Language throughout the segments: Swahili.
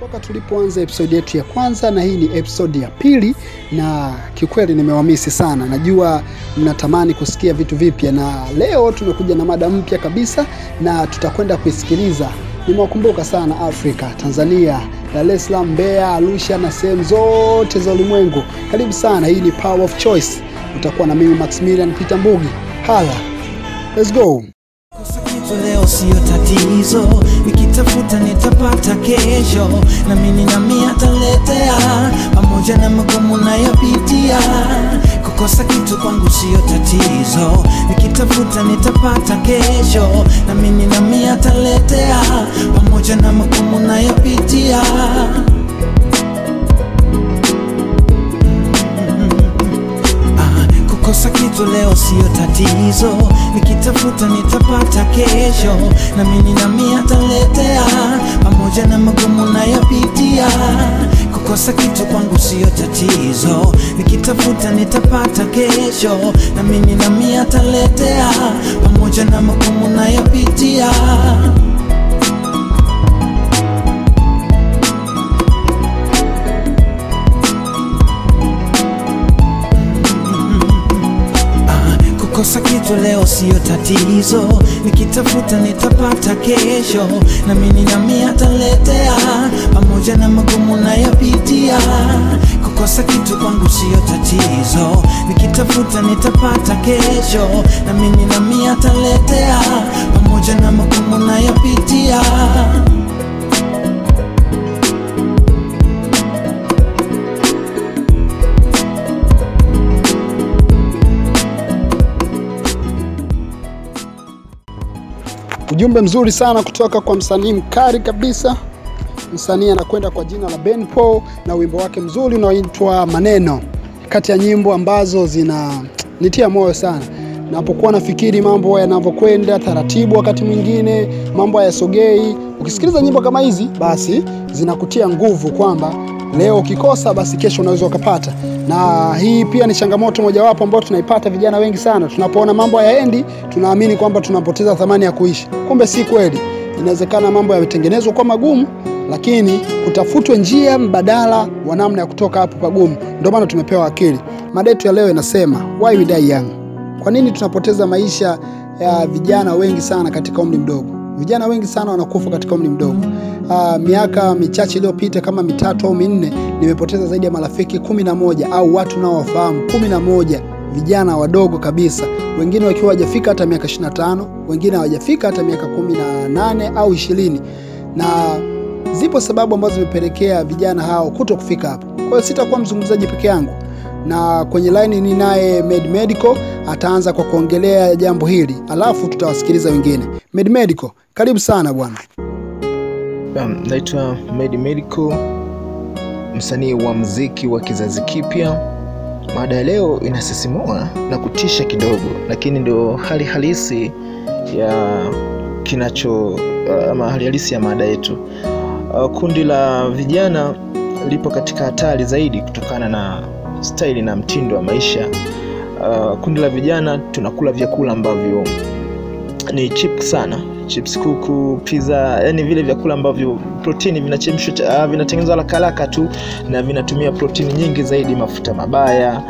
toka tulipoanza episodi yetu ya kwanza na hii ni episodi ya pili, na kiukweli nimewamisi sana. Najua mnatamani kusikia vitu vipya, na leo tumekuja na mada mpya kabisa na tutakwenda kuisikiliza. Nimewakumbuka sana Afrika, Tanzania, Dar es Salaam, Mbeya, Arusha na sehemu zote za ulimwengu. Karibu sana, hii ni Power of Choice. Utakuwa na mimi Maximilian Peter Mbugi. Hala, let's go. Kosa leo siyo tatizo, nikitafuta nitapata kesho, na mimi na ataletea, pamoja na magumu nayopitia. Kukosa kitu kwangu siyo tatizo, nikitafuta nitapata kesho, na mimi na ataletea, pamoja na magumu nayopitia. Kitu leo siyo tatizo, nikitafuta nitapata kesho, na mimi nami ataletea, pamoja na magumu nayopitia. Kukosa kitu kwangu siyo tatizo, nikitafuta nitapata kesho, na mimi nami ataletea, pamoja na magumu Kukosa leo siyo tatizo, nikitafuta nitapata kesho, na mimi nami ataletea, pamoja na magumu nayopitia. Kukosa kitu kwangu siyo tatizo, nikitafuta nitapata kesho, na mimi nami ataletea, pamoja na magumu nayopitia. Ujumbe mzuri sana kutoka kwa msanii mkali kabisa. Msanii anakwenda kwa jina la Ben Paul na wimbo wake mzuri unaoitwa Maneno, kati ya nyimbo ambazo zinanitia moyo sana napokuwa nafikiri mambo yanavyokwenda taratibu, wakati mwingine mambo hayasogei. Ukisikiliza nyimbo kama hizi, basi zinakutia nguvu kwamba leo ukikosa, basi kesho unaweza ukapata. Na hii pia ni changamoto mojawapo ambayo tunaipata vijana wengi sana. Tunapoona mambo hayaendi, tunaamini kwamba tunapoteza thamani ya kuishi. Kumbe si kweli. Inawezekana mambo yametengenezwa kwa magumu, lakini kutafutwe njia mbadala wa namna ya kutoka hapo pagumu. Ndio maana tumepewa akili. Mada yetu ya leo inasema why we die young. Kwa nini tunapoteza maisha ya vijana wengi sana katika umri mdogo? Vijana wengi sana wanakufa katika umri mdogo. Aa, miaka michache iliyopita kama mitatu au minne, nimepoteza zaidi ya marafiki kumi na moja au watu nao wafahamu kumi na moja vijana wadogo kabisa, wengine wakiwa hawajafika hata miaka 25, wengine hawajafika hata miaka kumi na nane au ishirini, na zipo sababu ambazo zimepelekea vijana hao kuto kufika hapo. Kwa hiyo sitakuwa mzungumzaji peke yangu na kwenye laini ni naye Med Medical ataanza kwa kuongelea jambo hili, alafu tutawasikiliza wengine. Med Medical, karibu sana bwana. Um, naitwa Medi Medical, msanii wa mziki wa kizazi kipya. Mada ya leo inasisimua na kutisha kidogo, lakini ndio hali halisi ya kinacho uh, ama hali halisi ya mada yetu. Uh, kundi la vijana lipo katika hatari zaidi kutokana na staili na mtindo wa maisha. Uh, kundi la vijana tunakula vyakula ambavyo ni cheap sana chips kuku pizza yani vile vyakula ambavyo protini vinachemshwa uh, vinatengenezwa haraka tu na vinatumia protini nyingi zaidi mafuta mabaya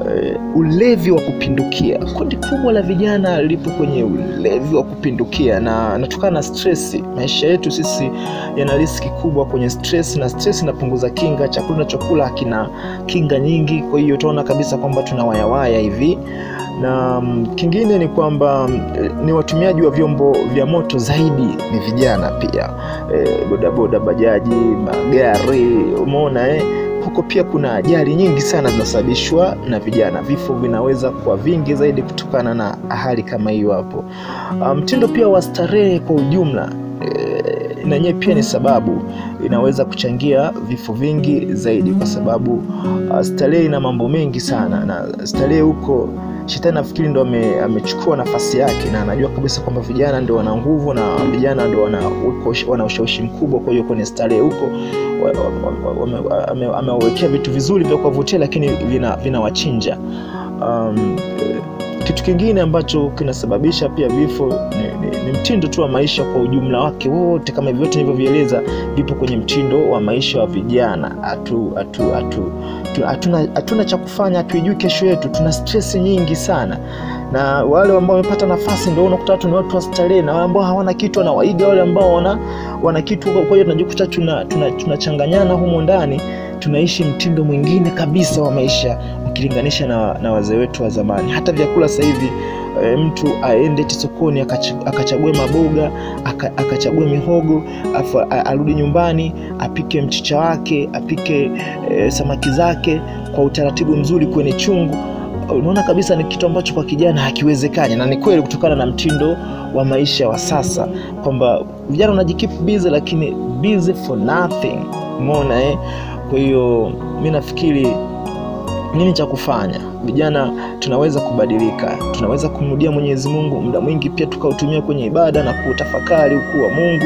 uh, ulevi wa kupindukia. Kundi kubwa la vijana lipo kwenye ulevi wa kupindukia na natokana na stress. Maisha yetu sisi yana riski kubwa kwenye stress na stress inapunguza kinga chakula tunachokula hakina kinga nyingi. Kwa hiyo utaona kabisa kwamba tuna wayawaya hivi na mm, kingine ni kwamba mm, ni watumiaji wa vyombo vya moto zaidi ni vijana pia. E, bodaboda bajaji magari umeona eh? huko pia kuna ajali nyingi sana zinasababishwa na vijana. Vifo vinaweza kuwa vingi zaidi kutokana na hali kama hiyo hapo. Mtindo mtindo pia wa starehe kwa ujumla e, na pia ni sababu inaweza kuchangia vifo vingi zaidi kwa sababu uh, starehe ina mambo mengi sana. Na starehe huko shetani nafikiri ndo amechukua nafasi yake na anajua kabisa kwamba vijana ndo wana nguvu na vijana ndo wana ushawishi mkubwa kwa hiyo kwenye starehe huko. Amewawekea vitu vizuri vya kuwavutia lakini vina- vinawachinja um, eh, kitu kingine ambacho kinasababisha pia vifo ni, ni, ni mtindo tu wa maisha kwa ujumla wake wote, kama vyote nilivyovieleza vipo kwenye mtindo wa maisha wa vijana. Hatu, hatu, hatu, hatuna, hatuna cha kufanya, hatuijui kesho yetu, tuna stress nyingi sana na wale ambao wamepata nafasi ndio unakuta watu ni watu wa starehe, na wale ambao hawana kitu wanawaiga wale ambao wana, wana kitu. Kwa hiyo tunajikuta tunachanganyana tuna, tuna humo ndani, tunaishi mtindo mwingine kabisa wa maisha ukilinganisha na, na wazee wetu wa zamani. Hata vyakula sasa hivi e, mtu aende sokoni akacha- akachague maboga aka- akachague mihogo afu arudi nyumbani apike mchicha wake apike e, samaki zake kwa utaratibu mzuri kwenye chungu unaona kabisa ni kitu ambacho kwa kijana hakiwezekani, na ni kweli kutokana na mtindo wa maisha wa sasa, kwamba vijana wanajikeep busy, lakini busy for nothing. Umeona eh? Kwa hiyo mi nafikiri nini cha kufanya? Vijana tunaweza kubadilika, tunaweza kumrudia Mwenyezi Mungu, muda mwingi pia tukautumia kwenye ibada na kutafakari ukuu wa Mungu.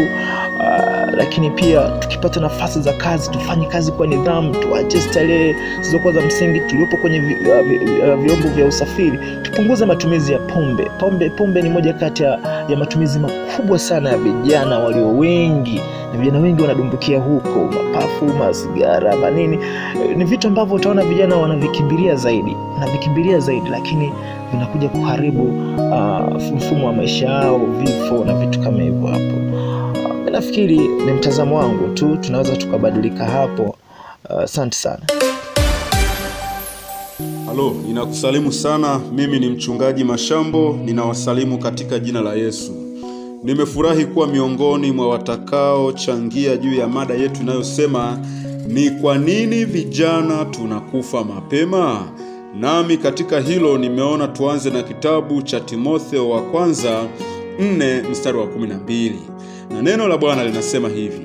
Uh, lakini pia tukipata nafasi za kazi tufanye kazi kwa nidhamu, tuache starehe zilizokuwa za msingi. Tuliopo kwenye vi- uh, vi- uh, vyombo vya usafiri tupunguze matumizi ya pombe. Pombe pombe ni moja kati ya, ya matumizi makubwa sana ya vijana walio wengi, na vijana wengi wanadumbukia huko, mapafu, masigara, manini ni vitu ambavyo utaona vijana wanavikimbilia zaidi wanavikimbilia zaidi, lakini vinakuja kuharibu uh, mfumo wa maisha yao, vifo na vitu kama hivyo hapo. Uh, nafikiri ni mtazamo wangu tu, tunaweza tukabadilika hapo. Uh, Asante sana. Halo, ninakusalimu sana. Mimi ni mchungaji Mashambo, ninawasalimu katika jina la Yesu. Nimefurahi kuwa miongoni mwa watakaochangia juu ya mada yetu inayosema ni kwa nini vijana tunakufa mapema. Nami katika hilo nimeona tuanze na kitabu cha Timotheo wa kwanza 4 mstari wa 12, na neno la Bwana linasema hivi: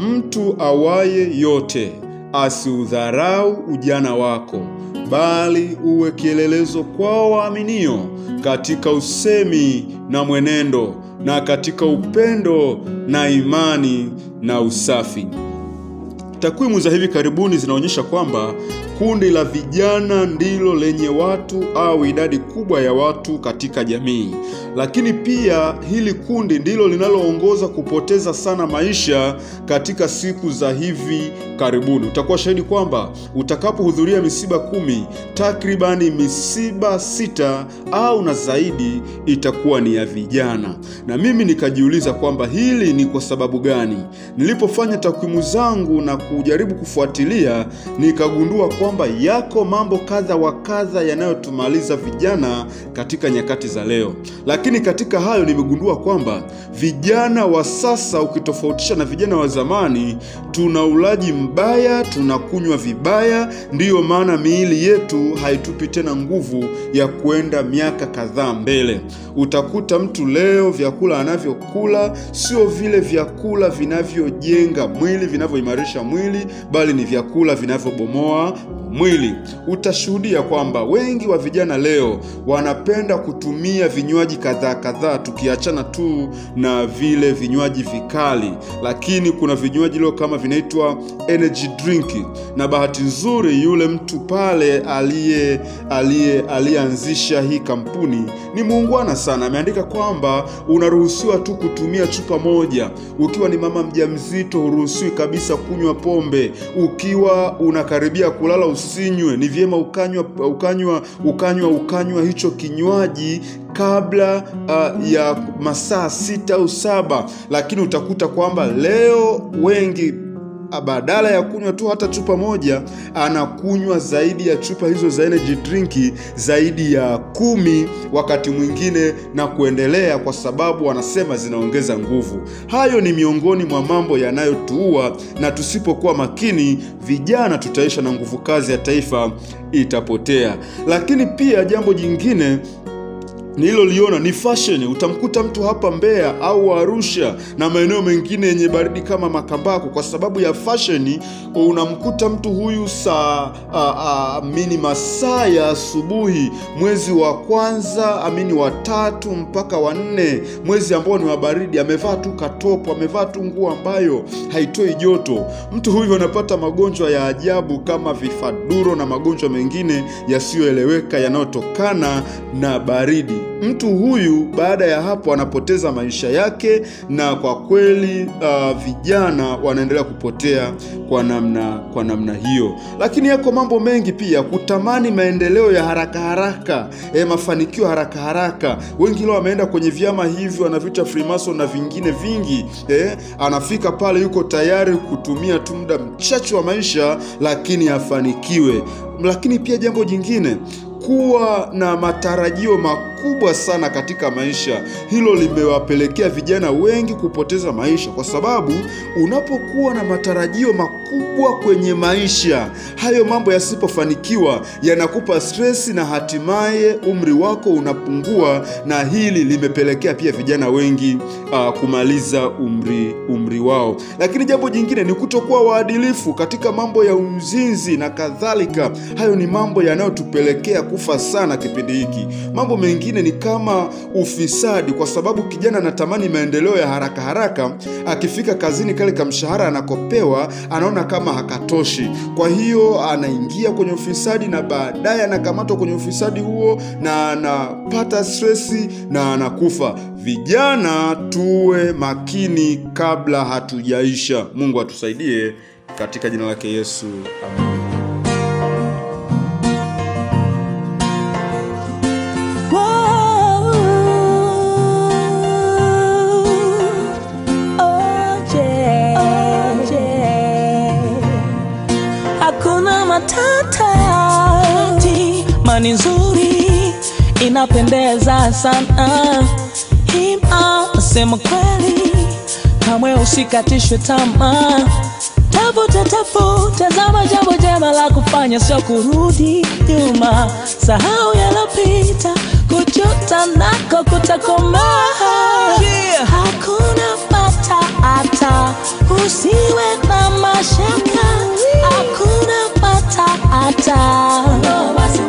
Mtu awaye yote asiudharau ujana wako, bali uwe kielelezo kwao waaminio katika usemi na mwenendo, na katika upendo na imani na usafi. Takwimu za hivi karibuni zinaonyesha kwamba kundi la vijana ndilo lenye watu au idadi kubwa ya watu katika jamii, lakini pia hili kundi ndilo linaloongoza kupoteza sana maisha katika siku za hivi karibuni. Utakuwa shahidi kwamba utakapohudhuria misiba kumi, takribani misiba sita au na zaidi itakuwa ni ya vijana, na mimi nikajiuliza kwamba hili ni kwa sababu gani. Nilipofanya takwimu zangu na kujaribu kufuatilia, nikagundua kwamba yako mambo kadha wa kadha yanayotumaliza vijana katika nyakati za leo. Lakini katika hayo nimegundua kwamba vijana wa sasa, ukitofautisha na vijana wa zamani, tuna ulaji mbaya, tunakunywa vibaya. Ndiyo maana miili yetu haitupi tena nguvu ya kuenda miaka kadhaa mbele. Utakuta mtu leo vyakula anavyokula sio vile vyakula vinavyojenga mwili, vinavyoimarisha mwili, bali ni vyakula vinavyobomoa mwili. Utashuhudia kwamba wengi wa vijana leo wanapenda kutumia vinywaji kadhaa kadhaa, tukiachana tu na vile vinywaji vikali, lakini kuna vinywaji leo kama vinaitwa energy drink, na bahati nzuri yule mtu pale aliye aliye aliyeanzisha hii kampuni ni muungwana sana. Ameandika kwamba unaruhusiwa tu kutumia chupa moja. Ukiwa ni mama mjamzito, huruhusiwi kabisa kunywa pombe. Ukiwa unakaribia kulala usinywe. Ni vyema ukanywa ukanywa ukanywa ukanywa hicho kinywaji kabla uh, ya masaa sita au saba, lakini utakuta kwamba leo wengi badala ya kunywa tu hata chupa moja anakunywa zaidi ya chupa hizo za energy drink zaidi ya kumi wakati mwingine na kuendelea, kwa sababu wanasema zinaongeza nguvu. Hayo ni miongoni mwa mambo yanayotuua, na tusipokuwa makini, vijana tutaisha na nguvu kazi ya taifa itapotea. Lakini pia jambo jingine nililoliona ni fashion. Utamkuta mtu hapa Mbeya au Arusha na maeneo mengine yenye baridi kama Makambako, kwa sababu ya fashion. Unamkuta mtu huyu saa amini masaa ya asubuhi, mwezi wa kwanza amini wa tatu mpaka wa nne, mwezi ambao ni wa baridi, amevaa tu katopo, amevaa tu nguo ambayo haitoi joto. Mtu huyu anapata magonjwa ya ajabu kama vifaduro na magonjwa mengine yasiyoeleweka yanayotokana na baridi. Mtu huyu baada ya hapo anapoteza maisha yake, na kwa kweli uh, vijana wanaendelea kupotea kwa namna kwa namna hiyo. Lakini yako mambo mengi pia, kutamani maendeleo ya haraka haraka, e, mafanikio haraka haraka. Wengi leo wameenda kwenye vyama hivi wanaviita Freemason na vingine vingi e, anafika pale yuko tayari kutumia tu muda mchache wa maisha, lakini afanikiwe. Lakini pia jambo jingine kuwa na matarajio makubwa sana katika maisha. Hilo limewapelekea vijana wengi kupoteza maisha, kwa sababu unapokuwa na matarajio makubwa kwenye maisha, hayo mambo yasipofanikiwa yanakupa stresi na hatimaye umri wako unapungua, na hili limepelekea pia vijana wengi uh, kumaliza umri umri wao. Lakini jambo jingine ni kutokuwa waadilifu katika mambo ya uzinzi na kadhalika. Hayo ni mambo yanayotupelekea kufa sana kipindi hiki. Mambo mengine ni kama ufisadi, kwa sababu kijana anatamani maendeleo ya haraka haraka. Akifika kazini, kale kamshahara anakopewa anaona kama hakatoshi, kwa hiyo anaingia kwenye ufisadi na baadaye anakamatwa kwenye ufisadi huo na anapata stresi na anakufa. Vijana tuwe makini kabla hatujaisha. Mungu atusaidie katika jina lake Yesu, amen. Mani nzuri inapendeza sana. Hima sema kweli, kamwe usikatishwe tamaa. Tafuta tafuta, zama jambo jema la kufanya, sio kurudi nyuma. Sahau yalopita, kujuta nako kutakoma. Hakuna matata, usiwe na mashaka. Hakuna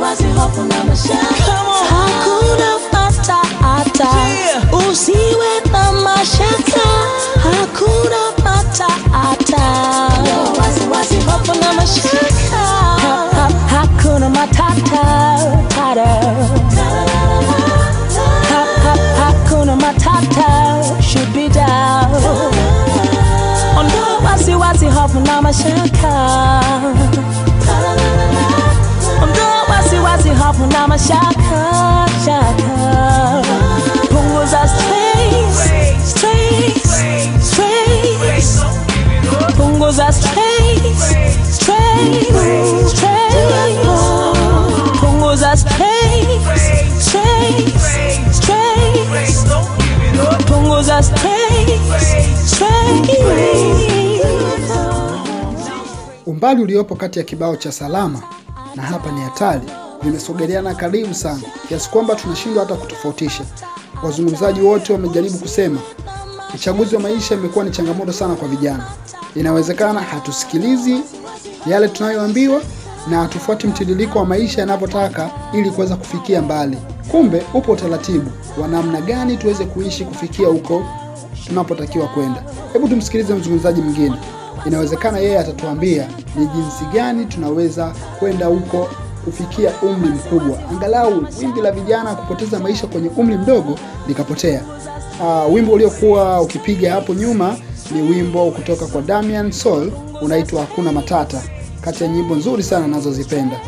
matata, no wasiwasi, hofu na mashaka. Hakuna matata, usiwe na mashaka. Hakuna matata, no wasiwasi, hofu na mashaka. Ha- ha- Hakuna matata, tata. Ha- ha- Hakuna matata, should be down. Ondoa wasiwasi, hofu na mashaka. Mashaka, shaka. Punguza stress, stress, stress. Punguza stress, stress, stress. Punguza stress, stress, stress. Punguza stress, stress. Umbali uliopo kati ya kibao cha salama na hapa ni hatari vimesogeleana karibu sana kiasi kwamba tunashindwa hata kutofautisha. Wazungumzaji wote wamejaribu kusema uchaguzi wa maisha imekuwa ni changamoto sana kwa vijana. Inawezekana hatusikilizi yale tunayoambiwa na hatufuati mtiririko wa maisha yanavyotaka ili kuweza kufikia mbali. Kumbe upo utaratibu wa namna gani tuweze kuishi kufikia huko tunapotakiwa kwenda. Hebu tumsikilize mzungumzaji mwingine. Inawezekana yeye atatuambia ni jinsi gani tunaweza kwenda huko kufikia umri mkubwa, angalau wingi la vijana kupoteza maisha kwenye umri mdogo likapotea. Uh, wimbo uliokuwa ukipiga hapo nyuma ni wimbo kutoka kwa Damian Soul unaitwa Hakuna Matata, kati ya nyimbo nzuri sana nazozipenda.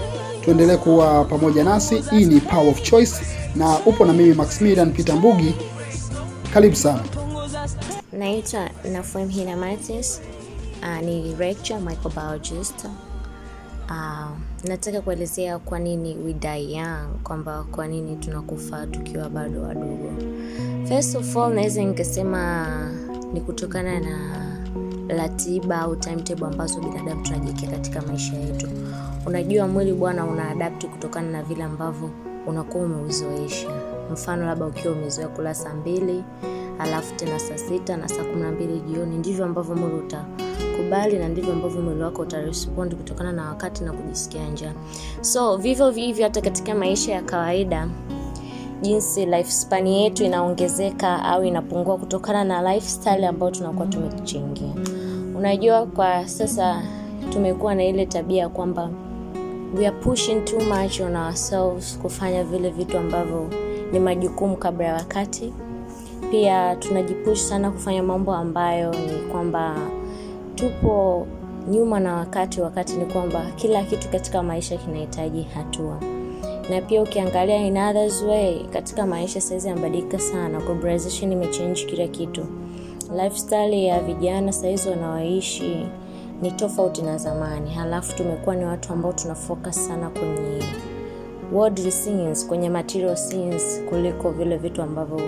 Tuendelee kuwa pamoja nasi. Hii ni Power of Choice na upo na mimi Maximilian Peter Mbugi. Karibu sana. Naitwa Nafwem Hina Martins. Uh, ni lecturer microbiologist. Uh, nataka kuelezea kwa nini we die young, kwamba kwa nini tunakufa tukiwa bado wadogo. First of all, naweza nikasema ni kutokana na ratiba au timetable ambazo binadamu tunajiwekea katika maisha yetu. Unajua mwili bwana una adapt kutokana na vile ambavyo unakuwa umeuzoesha. Mfano labda ukiwa umezoea kula saa mbili alafu tena saa sita na saa kumi na mbili jioni, ndivyo ambavyo mwili utakubali na ndivyo ambavyo mwili wako utarespond kutokana na wakati na kujisikia njaa. So vivyo vivyo hata katika maisha ya kawaida jinsi lifespan yetu inaongezeka au inapungua kutokana na lifestyle ambayo tunakuwa tumejijengea. Unajua, kwa sasa tumekuwa na ile tabia kwamba we are pushing too much on ourselves kufanya vile vitu ambavyo ni majukumu kabla ya wakati. Pia tunajipush sana kufanya mambo ambayo ni kwamba tupo nyuma na wakati, wakati ni kwamba kila kitu katika maisha kinahitaji hatua. Na pia ukiangalia in others way katika maisha saizi yamebadilika sana globalization imechange kila kitu. Lifestyle ya vijana saizi wanaoishi ni tofauti na zamani. Halafu tumekuwa ni watu ambao tuna sana kwenye worldly things kwenye material things kuliko vile vitu ambavyo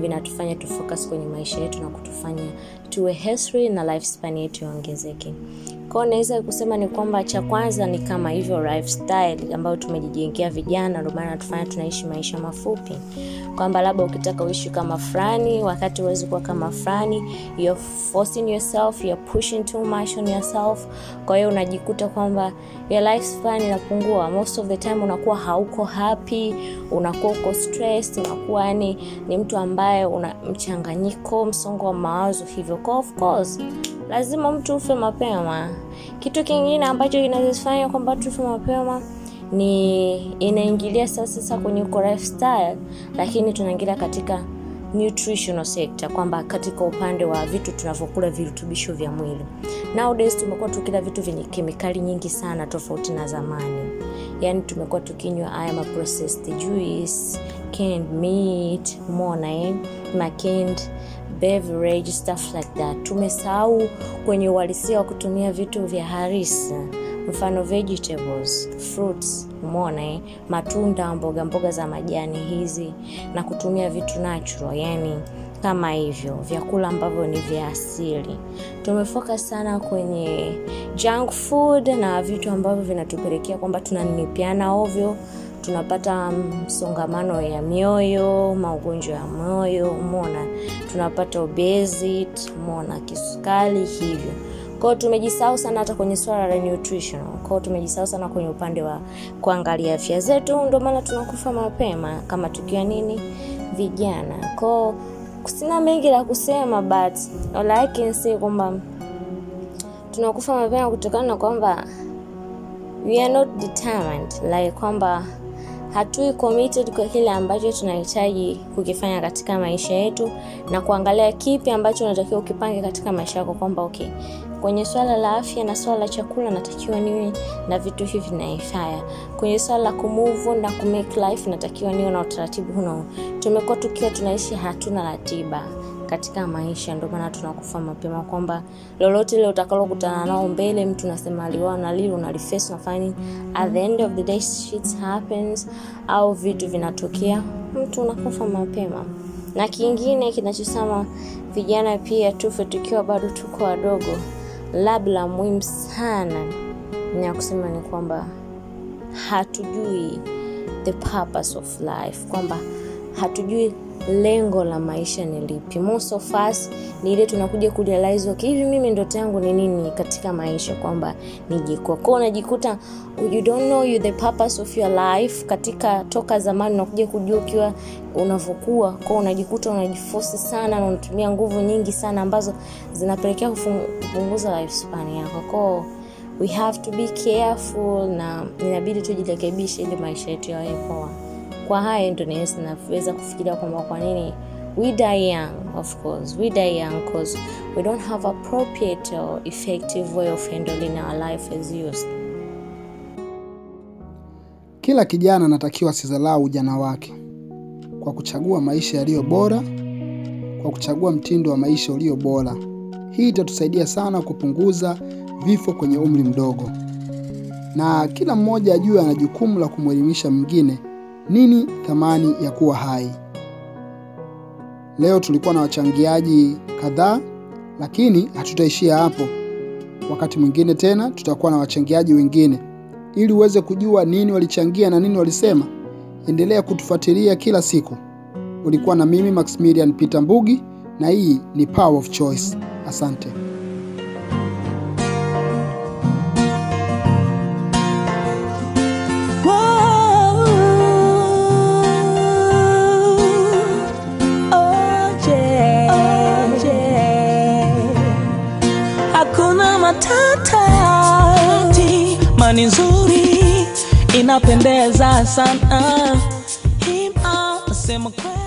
vinatufanya tufocus kwenye maisha yetu na kutufanya tuwe healthy na lifespan yetu iongezeke kwao naweza kusema ni kwamba cha kwanza ni kama hivyo lifestyle ambayo tumejijengea vijana ndio maana tufanya tunaishi maisha mafupi. Kwamba labda ukitaka uishi kama fulani wakati huwezi kuwa kama fulani you're forcing yourself you're pushing too much on yourself. Kwa hiyo unajikuta kwamba your lifespan inapungua. Most of the time unakuwa hauko happy unakuwa uko stressed unakuwa yani ni mtu ambaye una mchanganyiko msongo wa mawazo hivyo. Kwa of course lazima mtu ufe mapema. Kitu kingine ambacho kinazifanya kwamba tufe mapema ni inaingilia sasa sasa kwenye uko lifestyle lakini tunaingilia katika nutritional sector kwamba katika upande wa vitu tunavyokula virutubisho vya mwili. Nowadays tumekuwa tukila vitu vyenye kemikali nyingi sana tofauti na zamani. Yaani tumekuwa tukinywa haya ma juice canned meat umeona eh macanned beverage stuff like that. Tumesahau kwenye uhalisia wa kutumia vitu vya harisi. Mfano vegetables fruits umeona eh? matunda mboga mboga za majani hizi na kutumia vitu natural yani kama hivyo vyakula ambavyo ni vya asili. Tumefocus sana kwenye junk food na vitu ambavyo vinatupelekea kwamba tunanipiana ovyo tunapata msongamano ya mioyo magonjwa ya moyo umona tunapata obesity umona kisukari hivyo. Kwao tumejisahau sana hata kwenye swala la nutrition. Kwao tumejisahau sana kwenye upande wa kuangalia afya zetu ndio maana tunakufa mapema kama tukiwa nini vijana. Kwao sina mengi la kusema but all kwamba tunakufa mapema kutokana na kwamba we are not determined like kwamba hatui committed kwa kile ambacho tunahitaji kukifanya katika maisha yetu na kuangalia kipi ambacho unatakiwa ukipange katika maisha yako kwamba okay kwenye swala la afya na swala la chakula natakiwa niwe na vitu hivi naifaya. Kwenye swala la kumove na kumake life natakiwa niwe na utaratibu huno tumekuwa tukiwa tunaishi hatuna ratiba katika maisha ndio maana tunakufa mapema kwamba lolote ile utakalokutana nao mbele mtu nasema aliwao na lile unaliface unafanya at the end of the day shit happens au vitu vinatokea mtu unakufa mapema. Na kingine kinachosema vijana pia tufe tukiwa bado tuko wadogo labda muhimu sana na kusema ni kwamba hatujui the purpose of life kwamba hatujui lengo la maisha ni lipi. Most of ni ile tunakuja kurealize okay, hivi mimi ndoto yangu ni nini katika maisha kwamba nijikwa kwao unajikuta you don't know you the purpose of your life katika toka zamani unakuja kujua ukiwa unavyokuwa. Kwao unajikuta unajifosi sana na unatumia nguvu nyingi sana ambazo zinapelekea kupunguza lifespan yako. Kwao we have to be careful na inabidi tujirekebishe ili maisha yetu yawe poa kwa haya ndo naweza kufikiria kwamba kwa nini we die young of course. We die young because we don't have appropriate or effective way of handling our life as youth Kila kijana anatakiwa asizalau ujana wake kwa kuchagua maisha yaliyo bora, kwa kuchagua mtindo wa maisha ulio bora. Hii itatusaidia sana kupunguza vifo kwenye umri mdogo, na kila mmoja ajue ana jukumu la kumwelimisha mwingine nini thamani ya kuwa hai. Leo tulikuwa na wachangiaji kadhaa, lakini hatutaishia hapo. Wakati mwingine tena tutakuwa na wachangiaji wengine. Ili uweze kujua nini walichangia na nini walisema, endelea kutufuatilia kila siku. Ulikuwa na mimi Maximilian Peter Mbugi, na hii ni Power of Choice. Asante. Mani nzuri inapendeza sana, him sema kweli.